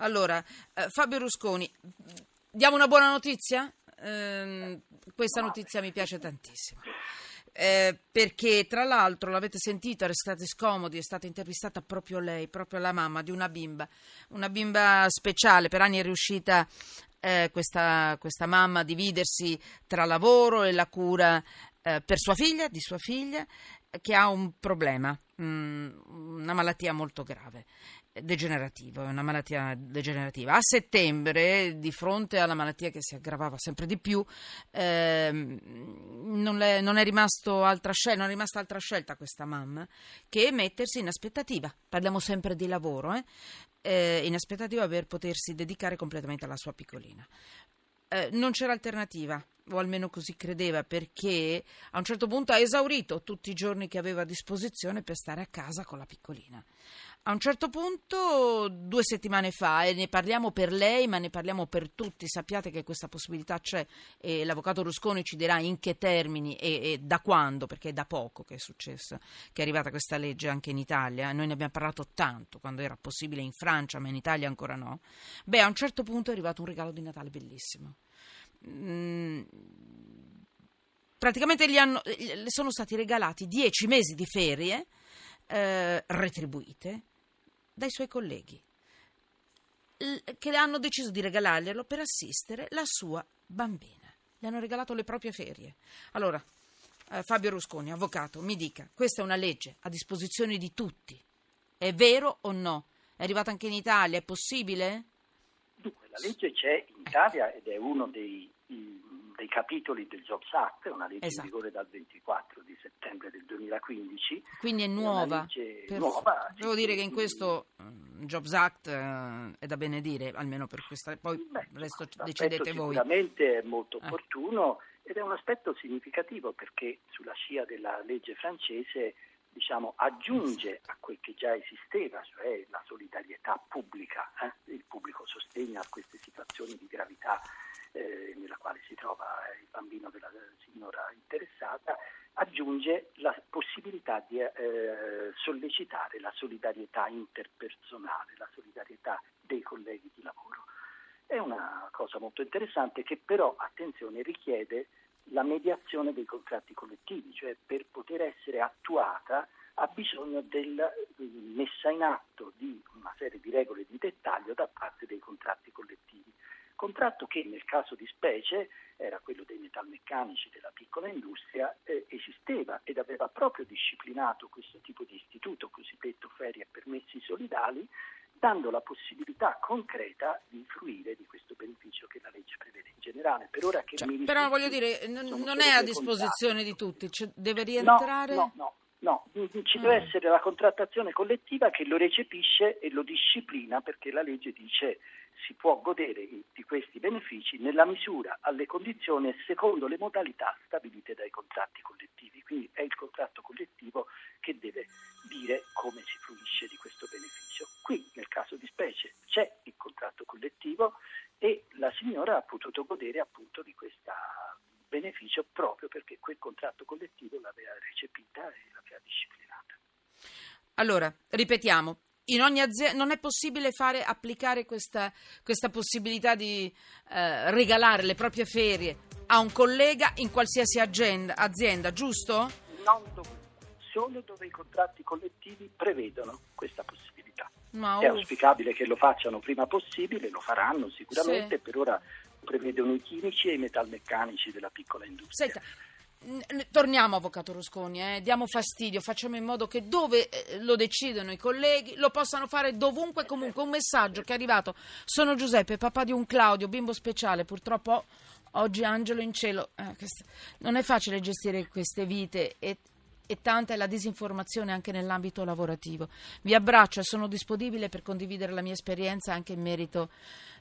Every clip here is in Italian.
Allora, eh, Fabio Rusconi, diamo una buona notizia? Eh, questa notizia mi piace tantissimo. Eh, perché tra l'altro l'avete sentito, restate scomodi, è stata intervistata proprio lei, proprio la mamma di una bimba, una bimba speciale, per anni è riuscita eh, questa, questa, mamma a dividersi tra lavoro e la cura eh, per sua figlia, di sua figlia, che ha un problema, mm, una malattia molto grave degenerativo, è una malattia degenerativa. A settembre, di fronte alla malattia che si aggravava sempre di più, ehm, non, è, non, è scelta, non è rimasta altra scelta a questa mamma che mettersi in aspettativa. Parliamo sempre di lavoro, eh? Eh, in aspettativa per potersi dedicare completamente alla sua piccolina. Eh, non c'era alternativa, o almeno così credeva, perché a un certo punto ha esaurito tutti i giorni che aveva a disposizione per stare a casa con la piccolina. A un certo punto, due settimane fa, e ne parliamo per lei, ma ne parliamo per tutti, sappiate che questa possibilità c'è e l'avvocato Rusconi ci dirà in che termini e, e da quando, perché è da poco che è successo, che è arrivata questa legge anche in Italia. Noi ne abbiamo parlato tanto quando era possibile in Francia, ma in Italia ancora no. Beh, a un certo punto è arrivato un regalo di Natale bellissimo. Mm, praticamente gli hanno, le sono stati regalati dieci mesi di ferie eh, retribuite dai suoi colleghi che hanno deciso di regalarglielo per assistere la sua bambina. Le hanno regalato le proprie ferie. Allora, eh, Fabio Rusconi, avvocato, mi dica, questa è una legge a disposizione di tutti. È vero o no? È arrivata anche in Italia, è possibile? Dunque, la legge c'è in Italia ed è uno dei dei capitoli del Jobs Act, una legge esatto. in vigore dal 24 di settembre del 2015. Quindi è nuova. È nuova Devo dire che in questo um, Jobs Act uh, è da benedire, almeno per questa. Poi Beh, il resto decidete voi. Sicuramente è molto eh. opportuno ed è un aspetto significativo perché sulla scia della legge francese diciamo, aggiunge a quel che già esisteva, cioè la solidarietà pubblica, eh? il pubblico sostegno a queste situazioni di gravità eh, nella quale si trova il bambino della signora interessata, aggiunge la possibilità di eh, sollecitare la solidarietà interpersonale, la solidarietà dei colleghi di lavoro. È una cosa molto interessante che però, attenzione, richiede la mediazione dei contratti collettivi, cioè per poter essere attuata ha bisogno della messa in atto di una serie di regole di dettaglio da parte dei contratti collettivi contratto che nel caso di specie era quello dei metalmeccanici della piccola industria, eh, esisteva ed aveva proprio disciplinato questo tipo di istituto cosiddetto ferie e permessi solidali, dando la possibilità concreta di fruire di questo beneficio che la legge prevede in generale. Per ora che cioè, però voglio dire, non, non è a disposizione di tutti, cioè, deve rientrare... No, no, no. No, ci deve mm. essere la contrattazione collettiva che lo recepisce e lo disciplina perché la legge dice si può godere di questi benefici nella misura, alle condizioni e secondo le modalità stabilite dai contratti collettivi. Quindi è il contratto collettivo che deve dire come si fruisce di questo beneficio. Qui, nel caso di specie, c'è il contratto collettivo e la signora ha potuto godere appunto di questo beneficio proprio perché quel contratto collettivo l'aveva disciplinata. Allora, ripetiamo, in ogni azienda non è possibile fare applicare questa, questa possibilità di eh, regalare le proprie ferie a un collega in qualsiasi agenda, azienda, giusto? Non dovunque, solo dove i contratti collettivi prevedono questa possibilità. Ma, è auspicabile che lo facciano prima possibile, lo faranno sicuramente, sì. per ora prevedono i chimici e i metalmeccanici della piccola industria. Senta, Torniamo, Avvocato Rusconi, eh? diamo fastidio, facciamo in modo che dove eh, lo decidono i colleghi lo possano fare dovunque comunque. Un messaggio che è arrivato, sono Giuseppe, papà di un Claudio, bimbo speciale, purtroppo oggi Angelo in cielo. Eh, non è facile gestire queste vite e, e tanta è la disinformazione anche nell'ambito lavorativo. Vi abbraccio e sono disponibile per condividere la mia esperienza anche in merito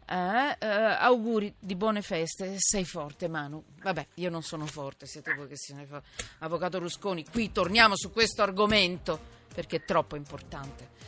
eh, eh, auguri di buone feste. Sei forte, Manu. Vabbè, io non sono forte, siete voi che siete forti. Avvocato Rusconi, qui torniamo su questo argomento perché è troppo importante.